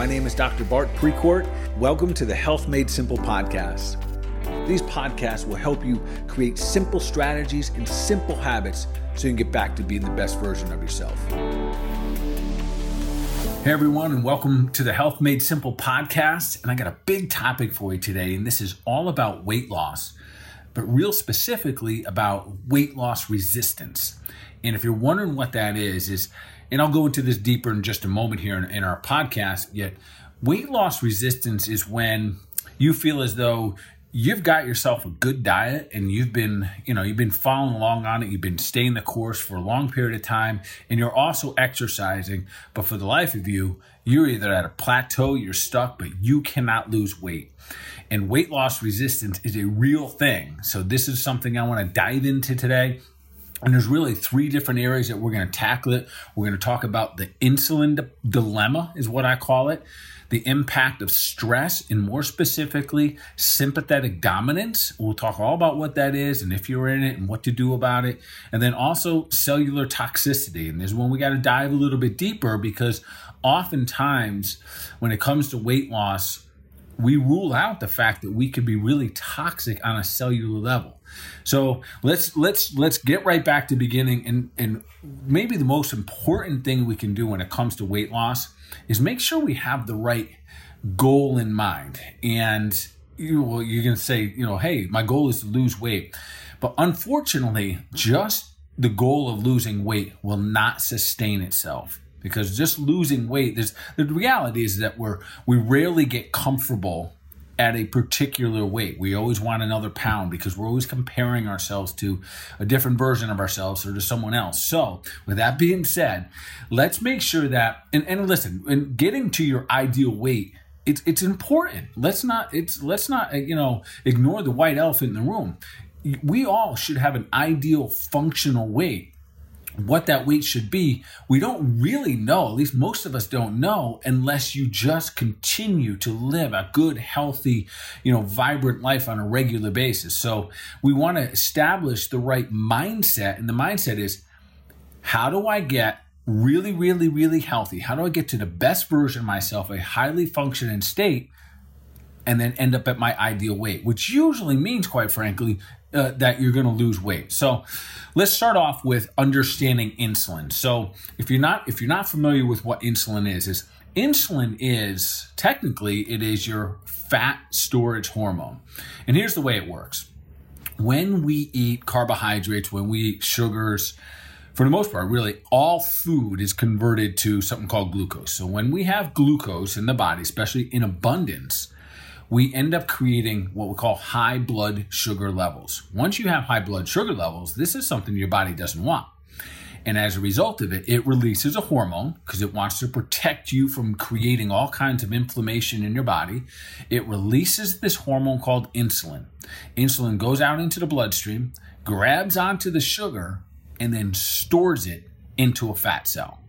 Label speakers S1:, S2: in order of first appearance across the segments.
S1: My name is Dr. Bart Precourt. Welcome to the Health Made Simple podcast. These podcasts will help you create simple strategies and simple habits so you can get back to being the best version of yourself. Hey everyone, and welcome to the Health Made Simple podcast. And I got a big topic for you today, and this is all about weight loss, but real specifically about weight loss resistance. And if you're wondering what that is, is and I'll go into this deeper in just a moment here in, in our podcast. Yet, weight loss resistance is when you feel as though you've got yourself a good diet and you've been you know you've been following along on it you've been staying the course for a long period of time and you're also exercising but for the life of you you're either at a plateau you're stuck but you cannot lose weight and weight loss resistance is a real thing so this is something i want to dive into today and there's really three different areas that we're going to tackle it. We're going to talk about the insulin di- dilemma, is what I call it, the impact of stress, and more specifically, sympathetic dominance. We'll talk all about what that is and if you're in it and what to do about it. And then also cellular toxicity. And there's one we got to dive a little bit deeper because oftentimes when it comes to weight loss, we rule out the fact that we could be really toxic on a cellular level. So let's let's let's get right back to beginning and and maybe the most important thing we can do when it comes to weight loss is make sure we have the right goal in mind. And you well, you're gonna say, you know, hey, my goal is to lose weight. But unfortunately, just the goal of losing weight will not sustain itself because just losing weight there's the reality is that we're we rarely get comfortable at a particular weight. We always want another pound because we're always comparing ourselves to a different version of ourselves or to someone else. So, with that being said, let's make sure that and, and listen, in getting to your ideal weight, it's it's important. Let's not it's let's not uh, you know ignore the white elephant in the room. We all should have an ideal functional weight what that weight should be, we don't really know, at least most of us don't know, unless you just continue to live a good, healthy, you know, vibrant life on a regular basis. So we want to establish the right mindset. And the mindset is how do I get really, really, really healthy? How do I get to the best version of myself, a highly functioning state? and then end up at my ideal weight, which usually means, quite frankly, uh, that you're going to lose weight. So let's start off with understanding insulin. So if you're not if you're not familiar with what insulin is, is insulin is technically it is your fat storage hormone. And here's the way it works. When we eat carbohydrates, when we eat sugars, for the most part, really all food is converted to something called glucose. So when we have glucose in the body, especially in abundance, we end up creating what we call high blood sugar levels. Once you have high blood sugar levels, this is something your body doesn't want. And as a result of it, it releases a hormone because it wants to protect you from creating all kinds of inflammation in your body. It releases this hormone called insulin. Insulin goes out into the bloodstream, grabs onto the sugar, and then stores it into a fat cell.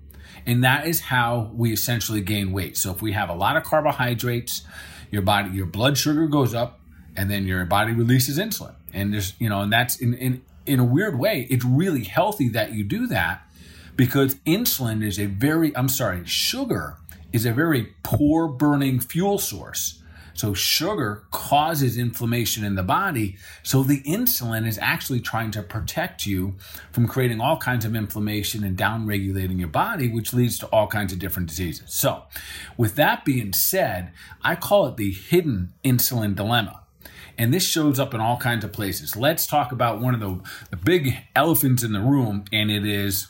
S1: And that is how we essentially gain weight. So if we have a lot of carbohydrates, your body your blood sugar goes up and then your body releases insulin. And there's you know and that's in in in a weird way it's really healthy that you do that because insulin is a very i'm sorry sugar is a very poor burning fuel source so sugar causes inflammation in the body. So the insulin is actually trying to protect you from creating all kinds of inflammation and downregulating your body, which leads to all kinds of different diseases. So with that being said, I call it the hidden insulin dilemma. And this shows up in all kinds of places. Let's talk about one of the, the big elephants in the room, and it is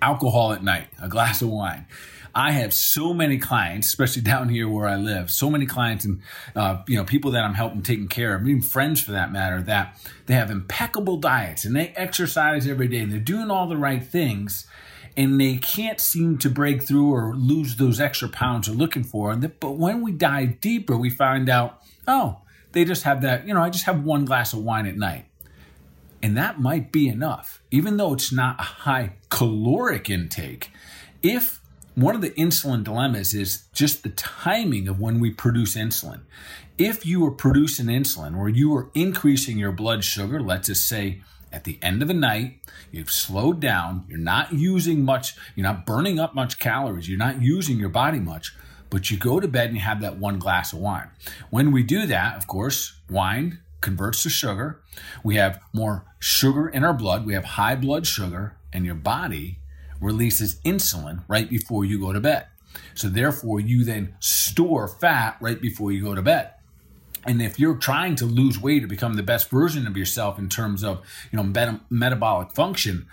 S1: alcohol at night, a glass of wine. I have so many clients, especially down here where I live, so many clients and uh, you know people that I'm helping taking care of, even friends for that matter, that they have impeccable diets and they exercise every day and they're doing all the right things, and they can't seem to break through or lose those extra pounds they're looking for. But when we dive deeper, we find out, oh, they just have that. You know, I just have one glass of wine at night. And that might be enough, even though it's not a high caloric intake. If one of the insulin dilemmas is just the timing of when we produce insulin. If you are producing insulin or you are increasing your blood sugar, let's just say at the end of the night, you've slowed down, you're not using much, you're not burning up much calories, you're not using your body much, but you go to bed and you have that one glass of wine. When we do that, of course, wine converts to sugar. We have more sugar in our blood. We have high blood sugar, and your body releases insulin right before you go to bed. So, therefore, you then store fat right before you go to bed. And if you're trying to lose weight or become the best version of yourself in terms of, you know, meta- metabolic function,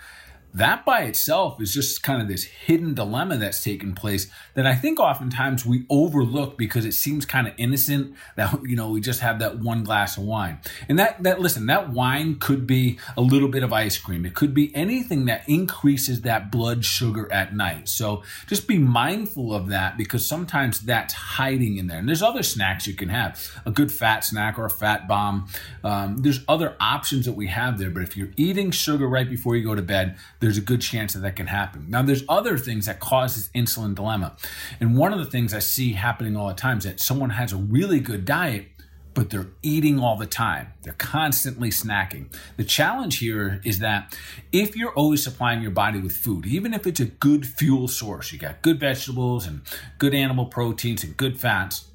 S1: that by itself is just kind of this hidden dilemma that's taken place that I think oftentimes we overlook because it seems kind of innocent that you know we just have that one glass of wine. And that that listen, that wine could be a little bit of ice cream. It could be anything that increases that blood sugar at night. So just be mindful of that because sometimes that's hiding in there. And there's other snacks you can have, a good fat snack or a fat bomb. Um, there's other options that we have there. But if you're eating sugar right before you go to bed, there's a good chance that that can happen. Now, there's other things that cause this insulin dilemma. And one of the things I see happening all the time is that someone has a really good diet, but they're eating all the time. They're constantly snacking. The challenge here is that if you're always supplying your body with food, even if it's a good fuel source, you got good vegetables and good animal proteins and good fats,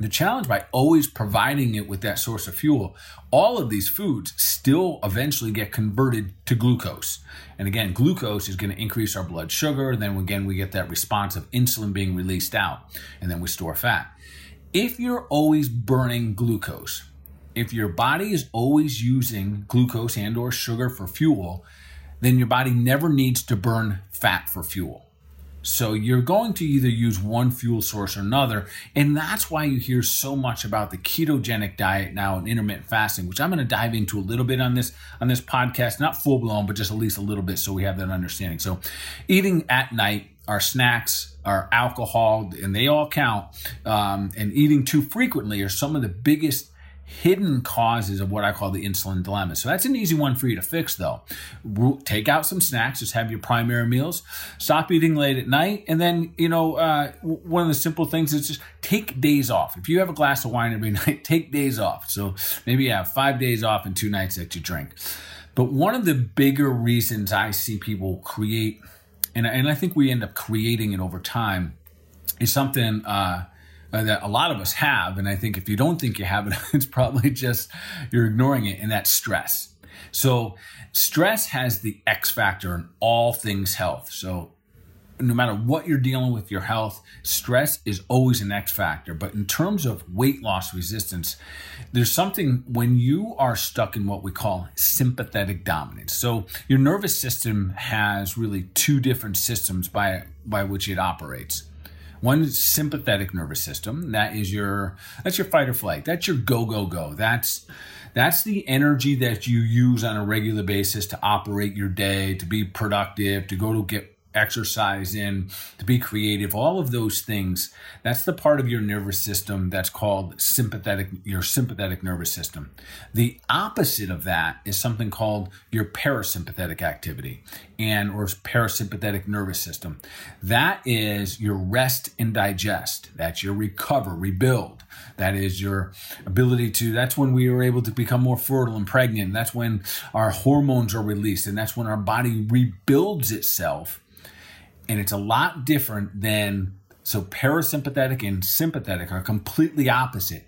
S1: the challenge by always providing it with that source of fuel, all of these foods still eventually get converted to glucose. And again, glucose is going to increase our blood sugar. Then again, we get that response of insulin being released out, and then we store fat. If you're always burning glucose, if your body is always using glucose and or sugar for fuel, then your body never needs to burn fat for fuel. So you're going to either use one fuel source or another. And that's why you hear so much about the ketogenic diet now and intermittent fasting, which I'm going to dive into a little bit on this on this podcast, not full blown, but just at least a little bit so we have that understanding. So eating at night, our snacks, our alcohol, and they all count. Um, and eating too frequently are some of the biggest hidden causes of what I call the insulin dilemma. So that's an easy one for you to fix, though. Take out some snacks, just have your primary meals, stop eating late at night, and then, you know, uh, one of the simple things is just take days off. If you have a glass of wine every night, take days off. So maybe you have five days off and two nights that you drink. But one of the bigger reasons I see people create, and, and I think we end up creating it over time, is something. Uh, uh, that a lot of us have. And I think if you don't think you have it, it's probably just you're ignoring it, and that's stress. So, stress has the X factor in all things health. So, no matter what you're dealing with your health, stress is always an X factor. But in terms of weight loss resistance, there's something when you are stuck in what we call sympathetic dominance. So your nervous system has really two different systems by by which it operates. One sympathetic nervous system. That is your that's your fight or flight. That's your go go go. That's that's the energy that you use on a regular basis to operate your day, to be productive, to go to get exercise in, to be creative, all of those things. That's the part of your nervous system that's called sympathetic, your sympathetic nervous system. The opposite of that is something called your parasympathetic activity and or parasympathetic nervous system. That is your rest and digest. That's your recover, rebuild. That is your ability to, that's when we are able to become more fertile and pregnant. That's when our hormones are released and that's when our body rebuilds itself and it's a lot different than so parasympathetic and sympathetic are completely opposite.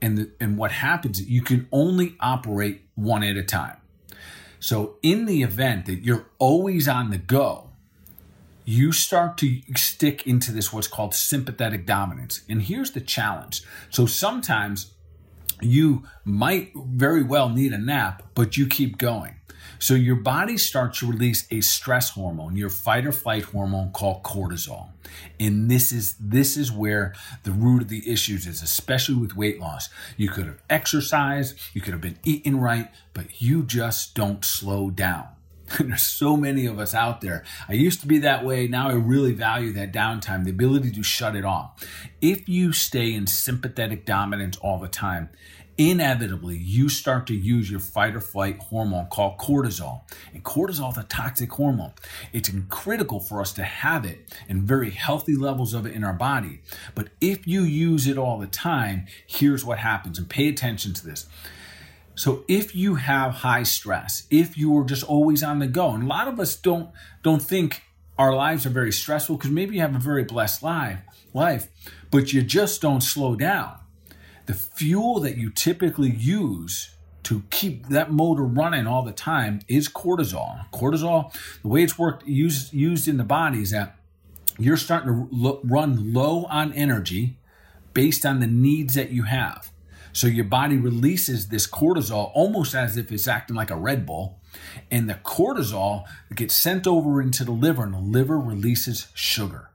S1: And the, and what happens you can only operate one at a time. So in the event that you're always on the go, you start to stick into this what's called sympathetic dominance. And here's the challenge. So sometimes you might very well need a nap, but you keep going. So your body starts to release a stress hormone, your fight or flight hormone called cortisol. And this is this is where the root of the issues is, especially with weight loss. You could have exercised, you could have been eating right, but you just don't slow down. There's so many of us out there. I used to be that way. Now I really value that downtime, the ability to shut it off. If you stay in sympathetic dominance all the time, inevitably you start to use your fight or flight hormone called cortisol. And cortisol is a toxic hormone. It's critical for us to have it in very healthy levels of it in our body. But if you use it all the time, here's what happens. And pay attention to this. So if you have high stress, if you are just always on the go, and a lot of us don't don't think our lives are very stressful because maybe you have a very blessed life, life, but you just don't slow down. The fuel that you typically use to keep that motor running all the time is cortisol. Cortisol, the way it's worked used used in the body is that you're starting to run low on energy based on the needs that you have. So your body releases this cortisol almost as if it's acting like a Red Bull. And the cortisol gets sent over into the liver, and the liver releases sugar.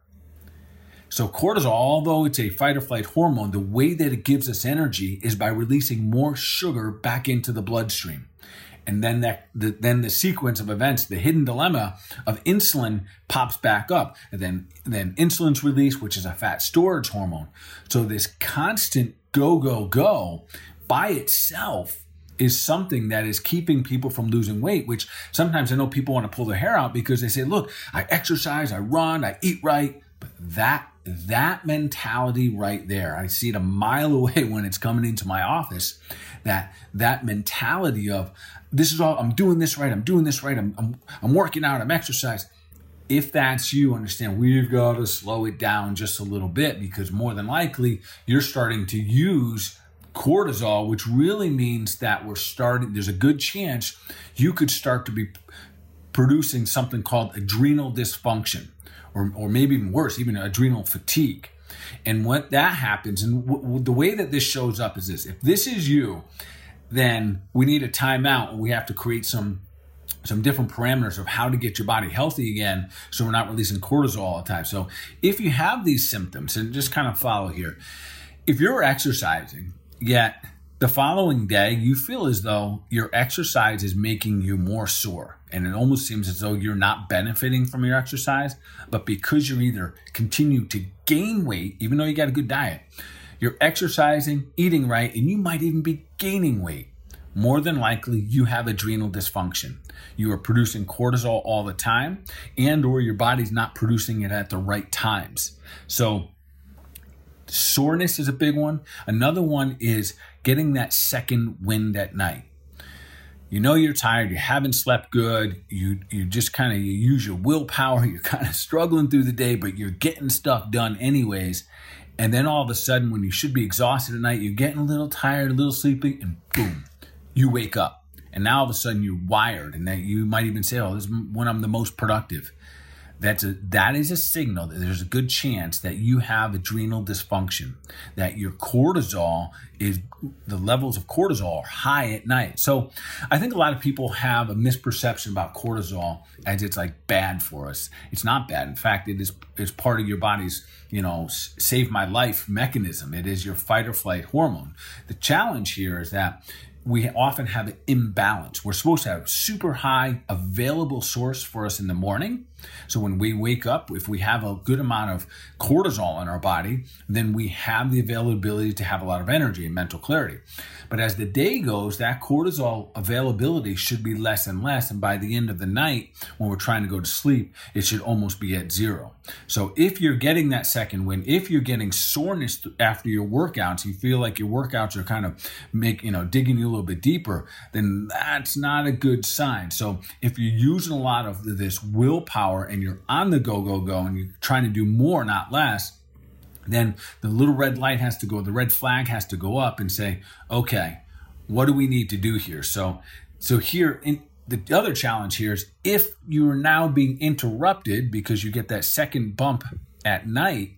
S1: So, cortisol, although it's a fight or flight hormone, the way that it gives us energy is by releasing more sugar back into the bloodstream. And then that the, then the sequence of events, the hidden dilemma of insulin pops back up, and then then insulin's released, which is a fat storage hormone. So this constant go go go by itself is something that is keeping people from losing weight, which sometimes I know people want to pull their hair out because they say, look, I exercise, I run, I eat right. But that that mentality right there, I see it a mile away when it's coming into my office. That that mentality of this is all I'm doing this right, I'm doing this right, I'm I'm, I'm working out, I'm exercising. If that's you, understand we've got to slow it down just a little bit because more than likely you're starting to use cortisol, which really means that we're starting, there's a good chance you could start to be producing something called adrenal dysfunction, or, or maybe even worse, even adrenal fatigue. And what that happens, and w- w- the way that this shows up is this if this is you, then we need a timeout and we have to create some some different parameters of how to get your body healthy again so we're not releasing cortisol all the time. So if you have these symptoms, and just kind of follow here, if you're exercising Yet the following day, you feel as though your exercise is making you more sore. And it almost seems as though you're not benefiting from your exercise, but because you're either continue to gain weight, even though you got a good diet, you're exercising, eating right, and you might even be gaining weight. More than likely, you have adrenal dysfunction. You are producing cortisol all the time, and or your body's not producing it at the right times. So Soreness is a big one. Another one is getting that second wind at night. You know you're tired, you haven't slept good, you you just kind of you use your willpower, you're kind of struggling through the day, but you're getting stuff done anyways. And then all of a sudden, when you should be exhausted at night, you're getting a little tired, a little sleepy, and boom, you wake up. And now all of a sudden you're wired, and that you might even say, "Oh, this is when I'm the most productive." that's a that is a signal that there's a good chance that you have adrenal dysfunction that your cortisol is the levels of cortisol are high at night so i think a lot of people have a misperception about cortisol as it's like bad for us it's not bad in fact it is it's part of your body's you know save my life mechanism it is your fight or flight hormone the challenge here is that we often have an imbalance. We're supposed to have super high available source for us in the morning. So when we wake up, if we have a good amount of cortisol in our body, then we have the availability to have a lot of energy and mental clarity. But as the day goes, that cortisol availability should be less and less. And by the end of the night, when we're trying to go to sleep, it should almost be at zero. So if you're getting that second wind, if you're getting soreness after your workouts, you feel like your workouts are kind of make, you know, digging you a little bit deeper, then that's not a good sign. So if you're using a lot of this willpower and you're on the go, go, go, and you're trying to do more, not less, then the little red light has to go, the red flag has to go up and say, okay, what do we need to do here? So, so here in the other challenge here is if you are now being interrupted because you get that second bump at night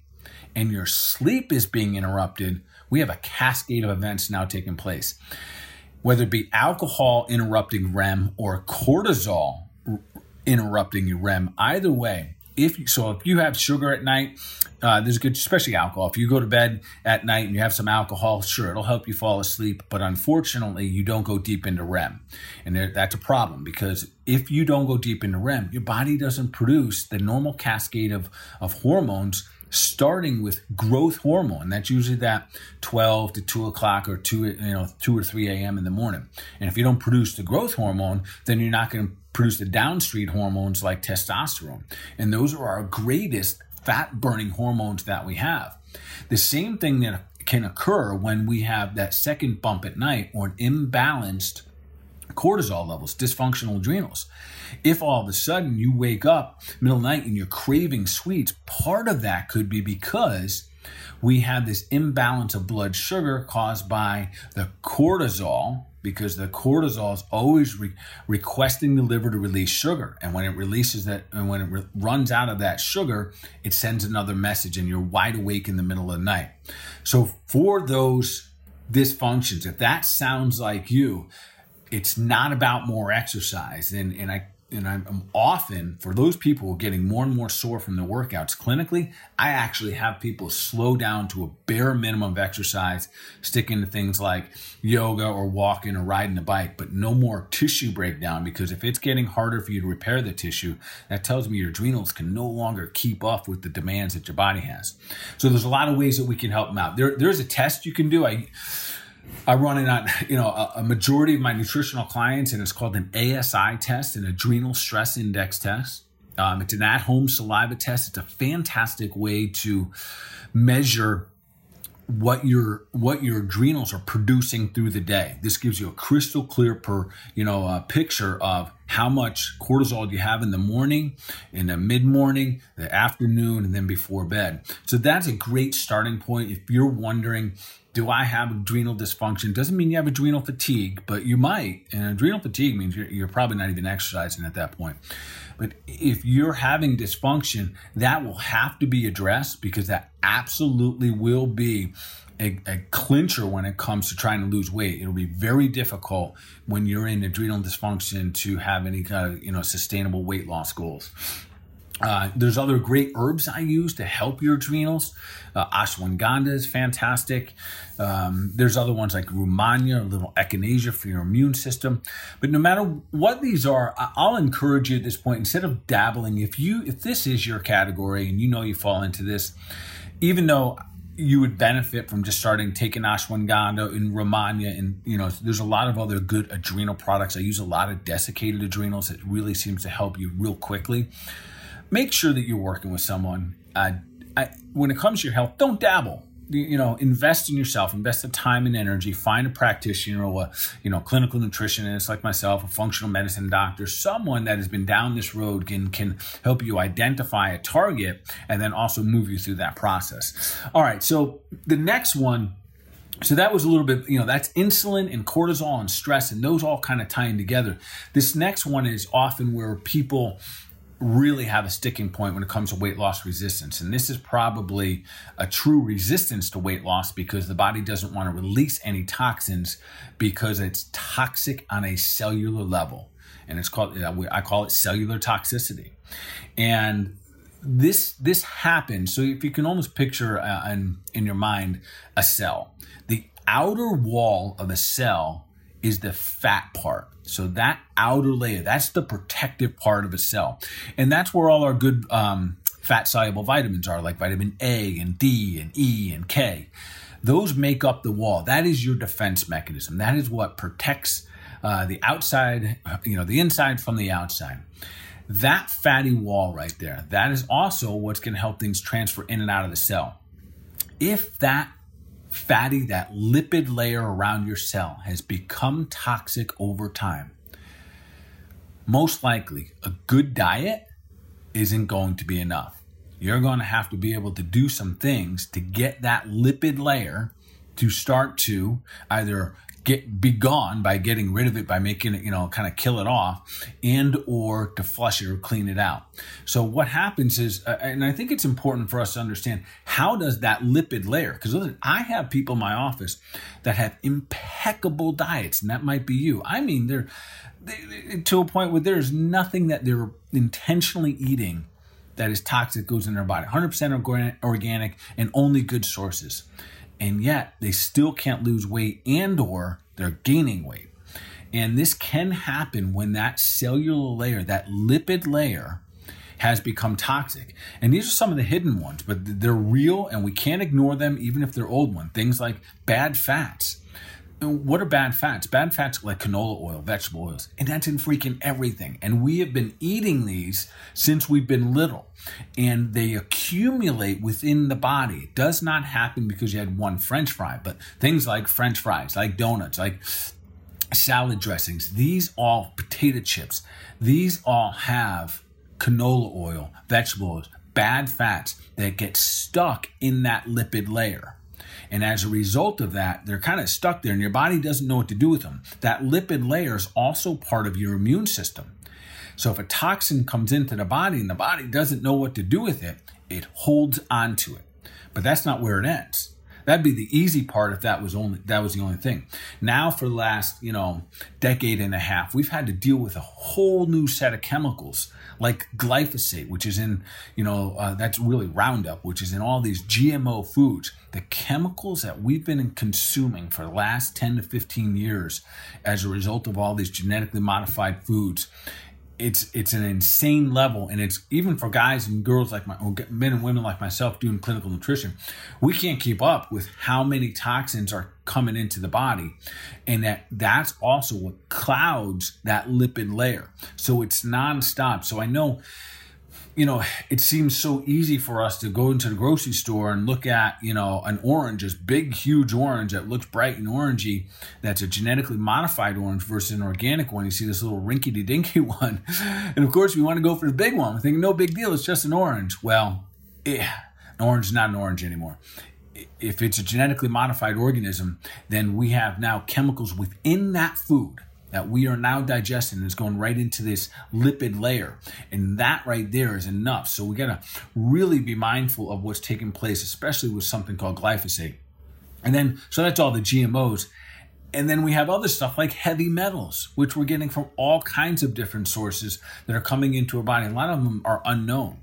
S1: and your sleep is being interrupted, we have a cascade of events now taking place. Whether it be alcohol interrupting REM or cortisol interrupting your REM, either way, if you, so if you have sugar at night, uh, there's good, especially alcohol. If you go to bed at night and you have some alcohol, sure, it'll help you fall asleep. But unfortunately, you don't go deep into REM, and there, that's a problem because if you don't go deep into REM, your body doesn't produce the normal cascade of of hormones starting with growth hormone. That's usually that 12 to 2 o'clock or 2, you know, 2 or 3 a.m. in the morning. And if you don't produce the growth hormone, then you're not going to produce the downstream hormones like testosterone. And those are our greatest fat burning hormones that we have. The same thing that can occur when we have that second bump at night or an imbalanced cortisol levels, dysfunctional adrenals. If all of a sudden you wake up middle of night and you're craving sweets, part of that could be because we have this imbalance of blood sugar caused by the cortisol because the cortisol is always re- requesting the liver to release sugar and when it releases that and when it re- runs out of that sugar it sends another message and you're wide awake in the middle of the night so for those dysfunctions if that sounds like you it's not about more exercise and and I and I'm often for those people getting more and more sore from their workouts clinically, I actually have people slow down to a bare minimum of exercise, stick into things like yoga or walking or riding a bike, but no more tissue breakdown because if it's getting harder for you to repair the tissue, that tells me your adrenals can no longer keep up with the demands that your body has. So there's a lot of ways that we can help them out. There, there's a test you can do. I I run it on, you know, a, a, majority of my nutritional clients, and it's called an ASI test, an adrenal stress index test. Um, it's an at-home saliva test. It's a fantastic way to measure what your what your adrenals are producing through the day. This gives you a crystal clear per you know a picture of how much cortisol you have in the morning, in the mid morning, the afternoon, and then before bed. So that's a great starting point if you're wondering do I have adrenal dysfunction? Doesn't mean you have adrenal fatigue, but you might. And adrenal fatigue means you're, you're, probably not even exercising at that point. But if you're having dysfunction, that will have to be addressed because that absolutely will be a, a clincher when it comes to trying to lose weight. It'll be very difficult when you're in adrenal dysfunction to have any kind of you know sustainable weight loss goals. Uh, there's other great herbs I use to help your adrenals. Uh, ashwagandha is fantastic. Um, there's other ones like Rehmannia, a little echinacea for your immune system. But no matter what these are, I'll encourage you at this point, instead of dabbling, if you if this is your category and you know you fall into this, even though you would benefit from just starting taking ashwagandha and Rehmannia, and you know there's a lot of other good adrenal products. I use a lot of desiccated adrenals. It really seems to help you real quickly make sure that you're working with someone. Uh, I, when it comes to your health, don't dabble. You know, invest in yourself, invest the time and energy, find a practitioner or a, you know, clinical nutritionist like myself, a functional medicine doctor, someone that has been down this road can, can help you identify a target and then also move you through that process. All right. So the next one so that was a little bit, you know, that's insulin and cortisol and stress, and those all kind of tying together. This next one is often where people really have a sticking point when it comes to weight loss resistance. And this is probably a true resistance to weight loss because the body doesn't want to release any toxins because it's toxic on a cellular level. And it's called, I call it cellular toxicity. And this this happens. So if you can almost picture uh, in, in your mind a cell, the outer wall of a cell is the fat part. So that outer layer, that's the protective part of a cell. And that's where all our good um, fat soluble vitamins are, like vitamin A and D and E and K. Those make up the wall. That is your defense mechanism. That is what protects uh, the outside, you know, the inside from the outside. That fatty wall right there, that is also what's going to help things transfer in and out of the cell. If that fatty, that lipid layer around your cell has become toxic over time, most likely a good diet isn't going to be enough. You're going to have to be able to do some things to get that lipid layer to start to either get be gone by getting rid of it by making it you know kind of kill it off and or to flush it or clean it out. So what happens is uh, and i think it's important for us to understand how does that lipid layer? Because i have people in my office that have impeccable diets and that might be you. I mean they're they, to a point where there's nothing that they're intentionally eating that is toxic goes in their body. 100% organic and only good sources and yet they still can't lose weight and or they're gaining weight. And this can happen when that cellular layer that lipid layer has become toxic. And these are some of the hidden ones but they're real and we can't ignore them even if they're old ones things like bad fats what are bad fats? Bad fats like canola oil, vegetable oils, and that's in freaking everything. And we have been eating these since we've been little, and they accumulate within the body. It does not happen because you had one French fry, but things like French fries, like donuts, like salad dressings, these all potato chips, these all have canola oil, vegetables, bad fats that get stuck in that lipid layer. And as a result of that, they're kind of stuck there and your body doesn't know what to do with them. That lipid layer is also part of your immune system. So if a toxin comes into the body and the body doesn't know what to do with it, it holds onto it. But that's not where it ends. That'd be the easy part if that was only that was the only thing. Now for the last, you know, decade and a half, we've had to deal with a whole new set of chemicals like glyphosate, which is in, you know, uh, that's really Roundup, which is in all these GMO foods. The chemicals that we've been consuming for the last 10 to 15 years as a result of all these genetically modified foods it's it's an insane level. And it's even for guys and girls like my men and women like myself doing clinical nutrition we can't keep up with how many toxins are coming into the body. And that that's also what clouds that lipid layer. So it's nonstop. So i know you know, it seems so easy for us to go into the grocery store and look at, you know, an orange, this big, huge orange that looks bright and orangey, that's a genetically modified orange versus an organic one. You see this little rinky dinky one. And of course, we want to go for the big one. We're thinking, no big deal, it's just an orange. Well, yeah, an orange is not an orange anymore if it's a genetically modified organism, then we have now chemicals within that food that we are now digesting is going right into this lipid layer. And that right there is enough. So we got to really be mindful of what's taking place, especially with something called glyphosate. And then, so that's all the GMOs. And then we have other stuff like heavy metals, which we're getting from all kinds of different sources that are coming into our body. A lot of them are unknown.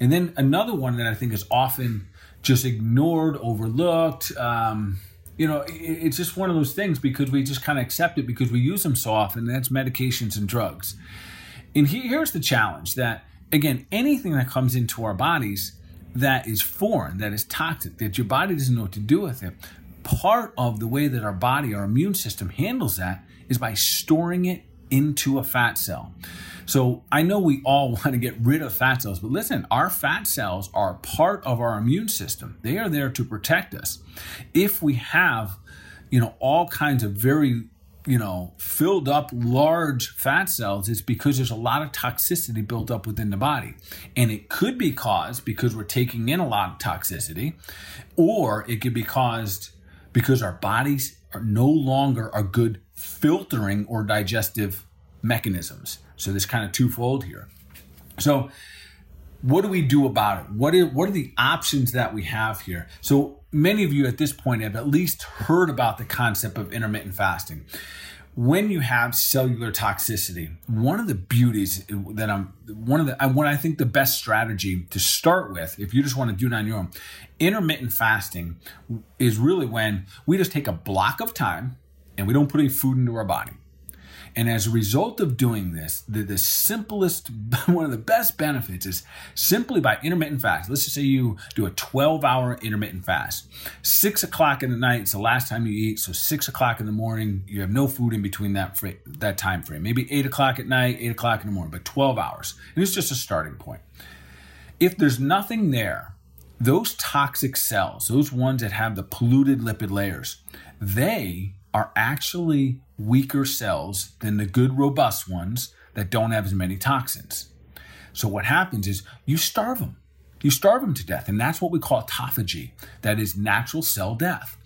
S1: And then another one that I think is often just ignored, overlooked, um, you know, it's just one of those things because we just kind of accept it because we use them so often. that's medications and drugs. And here's the challenge that, again, anything that comes into our bodies that is foreign, that is toxic, that your body doesn't know what to do with it, part of the way that our body, our immune system handles that is by storing it into a fat cell. So I know we all want to get rid of fat cells, but listen, our fat cells are part of our immune system. They are there to protect us. If we have, you know, all kinds of very you know, filled up large fat cells, it's because there's a lot of toxicity built up within the body. And it could be caused because we're taking in a lot of toxicity, or it could be caused because our bodies are no longer a good filtering or digestive mechanisms. So this kind of twofold here. So what do we do about it? What are, what are the options that we have here? So many of you at this point have at least heard about the concept of intermittent fasting. When you have cellular toxicity, one of the beauties that I'm one of the what I think the best strategy to start with, if you just want to do it on your own, intermittent fasting is really when we just take a block of time and we don't put any food into our body. And as a result of doing this, the, the simplest, one of the best benefits is simply by intermittent fast. Let's just say you do a 12 hour intermittent fast. Six o'clock in the night is the last time you eat. So six o'clock in the morning, you have no food in between that, fr- that time frame. Maybe eight o'clock at night, eight o'clock in the morning, but 12 hours. And it's just a starting point. If there's nothing there, those toxic cells, those ones that have the polluted lipid layers, they are actually weaker cells than the good, robust ones that don't have as many toxins. So what happens is you starve them. You starve them to death. And that's what we call autophagy. That is natural cell death.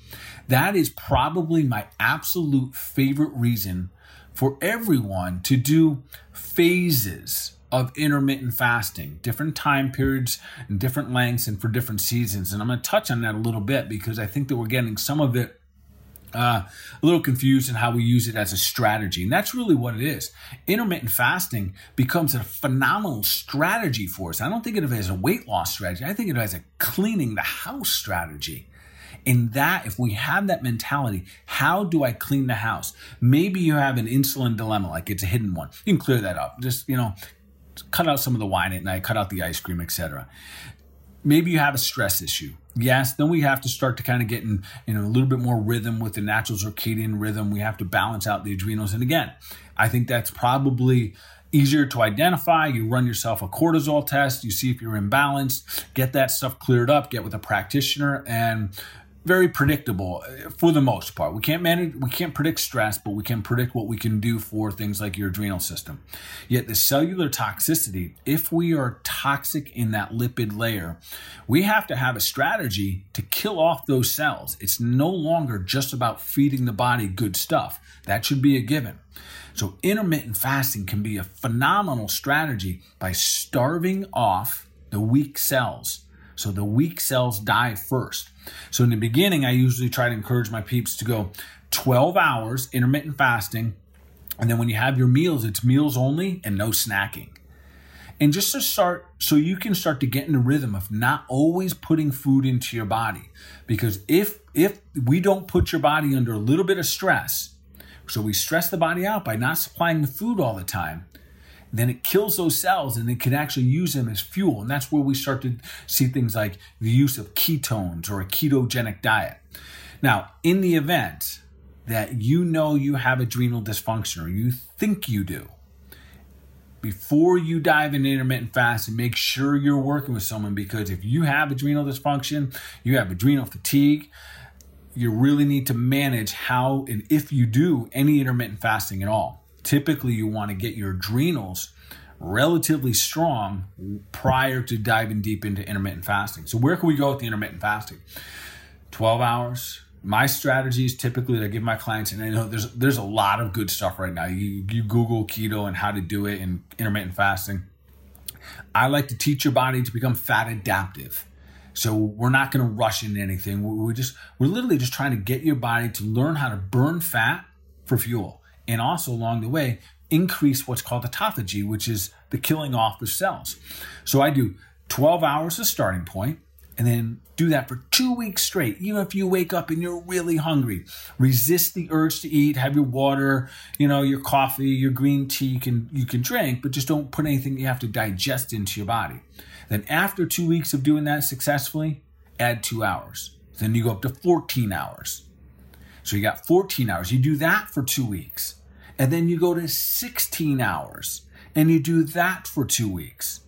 S1: That is probably my absolute favorite reason for everyone to do phases of intermittent fasting, different time periods and different lengths and for different seasons. And I'm going to touch on that a little bit because I think that we're getting some of it uh, a little confused in how we use it as a strategy. And that's really what it is. Intermittent fasting becomes a phenomenal strategy for us. I don't think of it as a weight loss strategy. I think of it as a cleaning the house strategy. In that, if we have that mentality, how do I clean the house? Maybe you have an insulin dilemma, like it's a hidden one. You can clear that up. Just, you know, cut out some of the wine at night, cut out the ice cream, etc maybe you have a stress issue. Yes, then we have to start to kind of get in, in a little bit more rhythm with the natural circadian rhythm. We have to balance out the adrenals. And again, I think that's probably easier to identify. You run yourself a cortisol test, you see if you're imbalanced, get that stuff cleared up, get with a practitioner, and very predictable uh, for the most part. We can't manage, we can't predict stress, but we can predict what we can do for things like your adrenal system. Yet the cellular toxicity, if we are toxic in that lipid layer, we have to have a strategy to kill off those cells. It's no longer just about feeding the body good stuff. That should be a given. So intermittent fasting can be a phenomenal strategy by starving off the weak cells. So the weak cells die first. So in the beginning, I usually try to encourage my peeps to go 12 hours intermittent fasting. And then when you have your meals, it's meals only and no snacking. And just to start, so you can start to get in the rhythm of not always putting food into your body. Because if if we don't put your body under a little bit of stress, so we stress the body out by not supplying the food all the time, then it kills those cells and it can actually use them as fuel. And that's where we start to see things like the use of ketones or a ketogenic diet. Now, in the event that you know you have adrenal dysfunction or you think you do, before you dive into intermittent fasting, make sure you're working with someone because if you have adrenal dysfunction, you have adrenal fatigue, you really need to manage how and if you do any intermittent fasting at all typically you want to get your adrenals relatively strong prior to diving deep into intermittent fasting. So where can we go with the intermittent fasting? 12 hours. My strategy is typically to give my clients, and I know there's there's a lot of good stuff right now. You, you Google keto and how to do it and intermittent fasting. I like to teach your body to become fat adaptive. So we're not going to rush into anything. We're just we're literally just trying to get your body to learn how to burn fat for fuel and also along the way increase what's called autophagy, which is the killing off of cells. So I do 12 hours as starting point and then do that for two weeks straight. Even if you wake up and you're really hungry, resist the urge to eat, have your water, you know, your coffee, your green tea you can you can drink, but just don't put anything you have to digest into your body. Then after two weeks of doing that successfully, add two hours. Then you go up to 14 hours. So you got 14 hours. You do that for two weeks. And then you go to 16 hours and you do that for two weeks.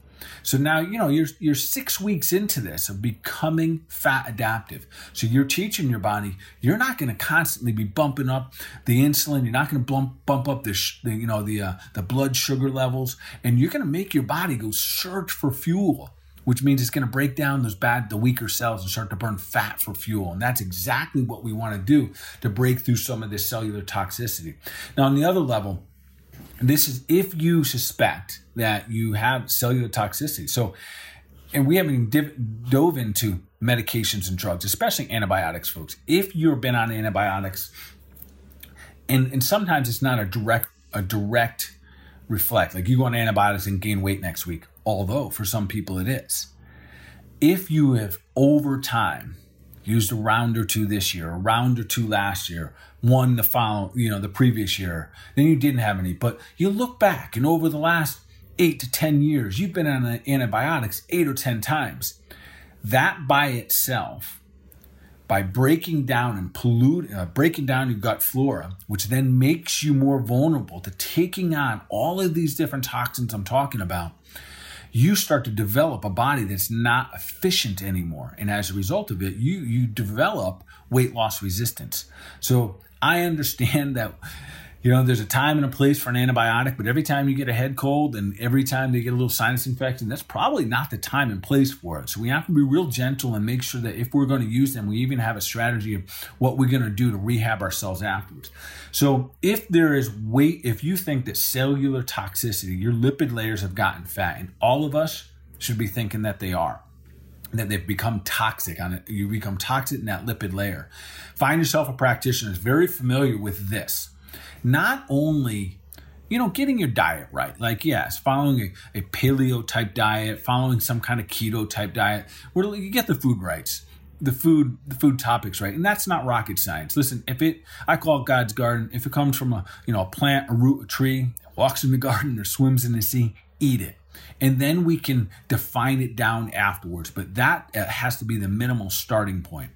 S1: So now, you know, you're, you're six weeks into this of becoming fat adaptive. So you're teaching your body, you're not going to constantly be bumping up the insulin. You're not going to bump, bump up the, sh- the, you know, the, uh, the blood sugar levels. And you're going to make your body go search for fuel which means it's going to break down those bad, the weaker cells and start to burn fat for fuel. And that's exactly what we want to do to break through some of this cellular toxicity. Now, on the other level, this is if you suspect that you have cellular toxicity. So, and we haven't div- dove into medications and drugs, especially antibiotics, folks. If you've been on antibiotics, and, and sometimes it's not a direct a direct reflect. Like you go on antibiotics and gain weight next week, although for some people it is. If you have over time used a round or two this year, a round or two last year, one the follow, you know, the previous year, then you didn't have any. But you look back and over the last eight to 10 years, you've been on antibiotics eight or 10 times. That by itself by breaking down and pollute, uh, breaking down your gut flora, which then makes you more vulnerable to taking on all of these different toxins I'm talking about, you start to develop a body that's not efficient anymore. And as a result of it, you you develop weight loss resistance. So I understand that you know, there's a time and a place for an antibiotic, but every time you get a head cold and every time they get a little sinus infection, that's probably not the time and place for it. So we have to be real gentle and make sure that if we're going to use them, we even have a strategy of what we're going to do to rehab ourselves afterwards. So if there is weight, if you think that cellular toxicity, your lipid layers have gotten fat, and all of us should be thinking that they are that they've become toxic on it. You become toxic in that lipid layer. Find yourself a practitioner that's very familiar with this not only you know, getting your diet right. Like, yes, following a, a paleo type diet, following some kind of keto type diet, where you get the food rights, the food, the food topics right, and that's not rocket science. Listen, if it, I call it God's garden. If it comes from a, you know, a plant, a root, a tree, walks in the garden or swims in the sea, eat it, and then we can define it down afterwards. But that uh, has to be the minimal starting point.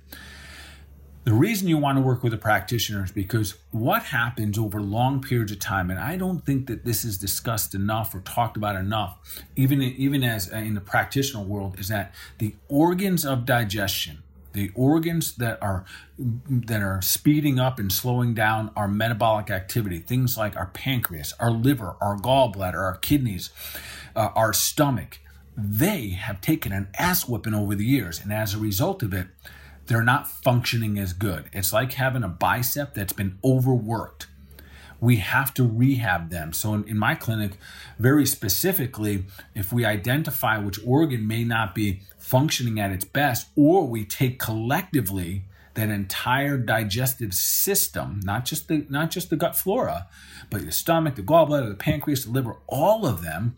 S1: The reason you want to work with a practitioner is because what happens over long periods of time, and I don't think that this is discussed enough or talked about enough, even even as uh, in the practitioner world, is that the organs of digestion the organs that are that are speeding up and slowing down our metabolic activity, things like our pancreas, our liver, our gallbladder, our kidneys, uh, our stomach, they have taken an ass whipping over the years, and as a result of it, they're not functioning as good. It's like having a bicep that's been overworked we have to rehab them. So, in, in, my clinic, very specifically, if we identify which organ may not be functioning at its best, or we take collectively that entire digestive system, not just the not just the gut flora, but the stomach, the gallbladder, the pancreas, the liver, all of them,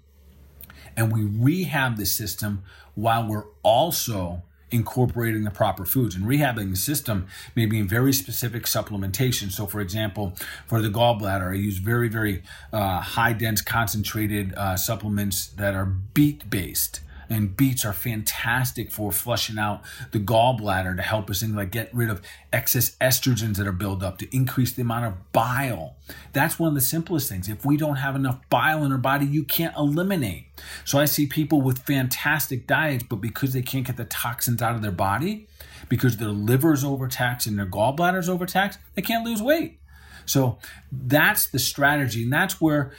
S1: and we rehab the system while we're also incorporating the proper foods and rehabbing the system may be in very specific supplementation. So, for example, for the gallbladder, I use very, very uh, high dense concentrated uh, supplements that are beet based and beets are fantastic for flushing out the gallbladder to help us in like get rid of excess estrogens that are built up to increase the amount of bile. That's one of the simplest things. If we don't have enough bile in our body, you can't eliminate. So I see people with fantastic diets, but because they can't get the toxins out of their body, because their liver's overtaxed and their gallbladder's overtaxed, they can't lose weight. So that's the strategy. And that's where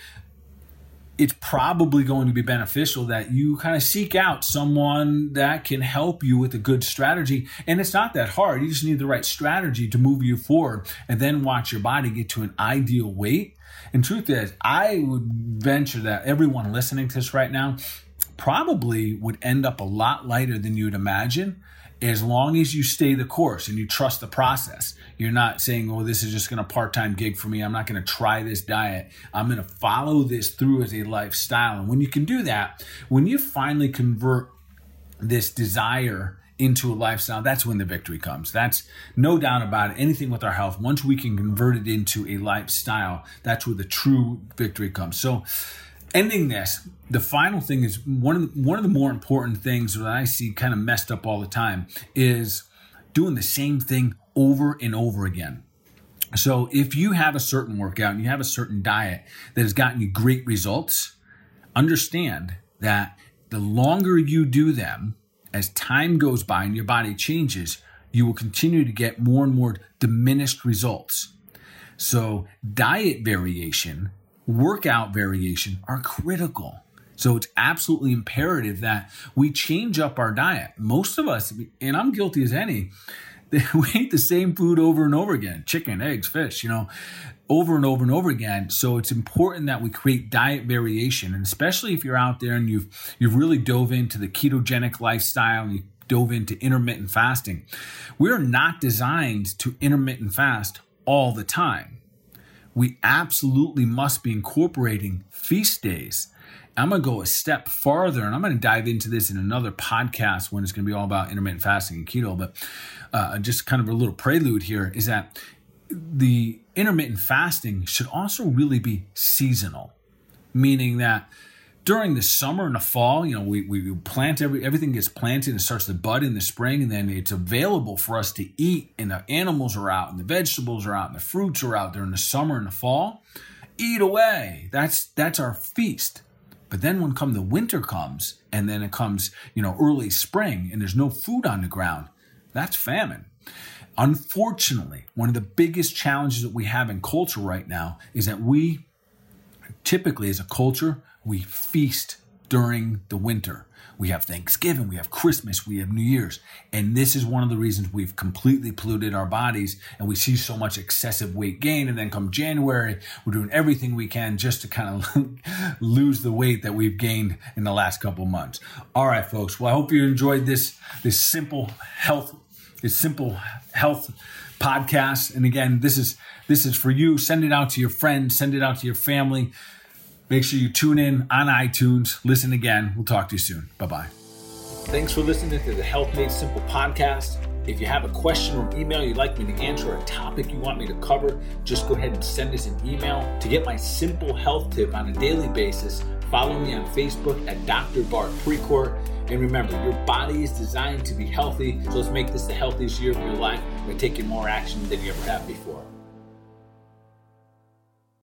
S1: it's probably going to be beneficial that you kind of seek out someone that can help you with a good strategy. And it's not that hard. You just need the right strategy to move you forward and then watch your body get to an ideal weight. And truth is, I would venture that everyone listening to this right now probably would end up a lot lighter than you'd imagine as long as you stay the course and you trust the process. You're not saying, oh, this is just going to part time gig for me. I'm not going to try this diet. I'm going to follow this through as a lifestyle. And when you can do that, when you finally convert this desire into a lifestyle, that's when the victory comes. That's no doubt about it. Anything with our health, once we can convert it into a lifestyle, that's where the true victory comes. So, ending this, the final thing is one of the, one of the more important things that I see kind of messed up all the time is doing the same thing over and over again. So if you have a certain workout and you have a certain diet that has gotten you great results, understand that the longer you do them, as time goes by and your body changes, you will continue to get more and more diminished results. So diet variation workout variation are critical. So it's absolutely imperative that we change up our diet. Most of us, and I'm guilty as any, we eat the same food over and over again chicken, eggs, fish, you know, over and over and over again. So it's important that we create diet variation. And especially if you're out there and you've, you've really dove into the ketogenic lifestyle and you dove into intermittent fasting, we're not designed to intermittent fast all the time we absolutely must be incorporating feast days. I'm going to go a step farther, and I'm going to dive into this in another podcast when it's going to be all about intermittent fasting and keto. But uh, just kind of a little prelude here is that the intermittent fasting should also really be seasonal, meaning that during the summer and the fall, you know, we, we plant every everything gets planted and starts to bud in the spring, and then it's available for us to eat, and the animals are out, and the vegetables are out, and the fruits are out during the summer and the fall. Eat away. That's that's our feast. But then when come the winter comes, and then it comes, you know, early spring, and there's no food on the ground, that's famine. Unfortunately, one of the biggest challenges that we have in culture right now is that we typically, as a culture, we feast during the winter. We have Thanksgiving, we have Christmas, we have New Year's. And this is one of the reasons we've completely polluted our bodies and we see so much excessive weight gain. And then come January, we're doing everything we can just to kind of lose the weight that we've gained in the last couple months. All right, folks. Well, I hope you enjoyed this, this simple health, this simple health podcast. And again, this is this is for you. Send it out to your friends, send it out to your family. Make sure you tune in on iTunes. Listen again. We'll talk to you soon. Bye bye. Thanks for listening to the Health Made Simple podcast. If you have a question or email you'd like me to answer, or a topic you want me to cover, just go ahead and send us an email. To get my simple health tip on a daily basis, follow me on Facebook at Dr. Bart Precourt. And remember, your body is designed to be healthy, so let's make this the healthiest year of your life by taking more action than you ever have before.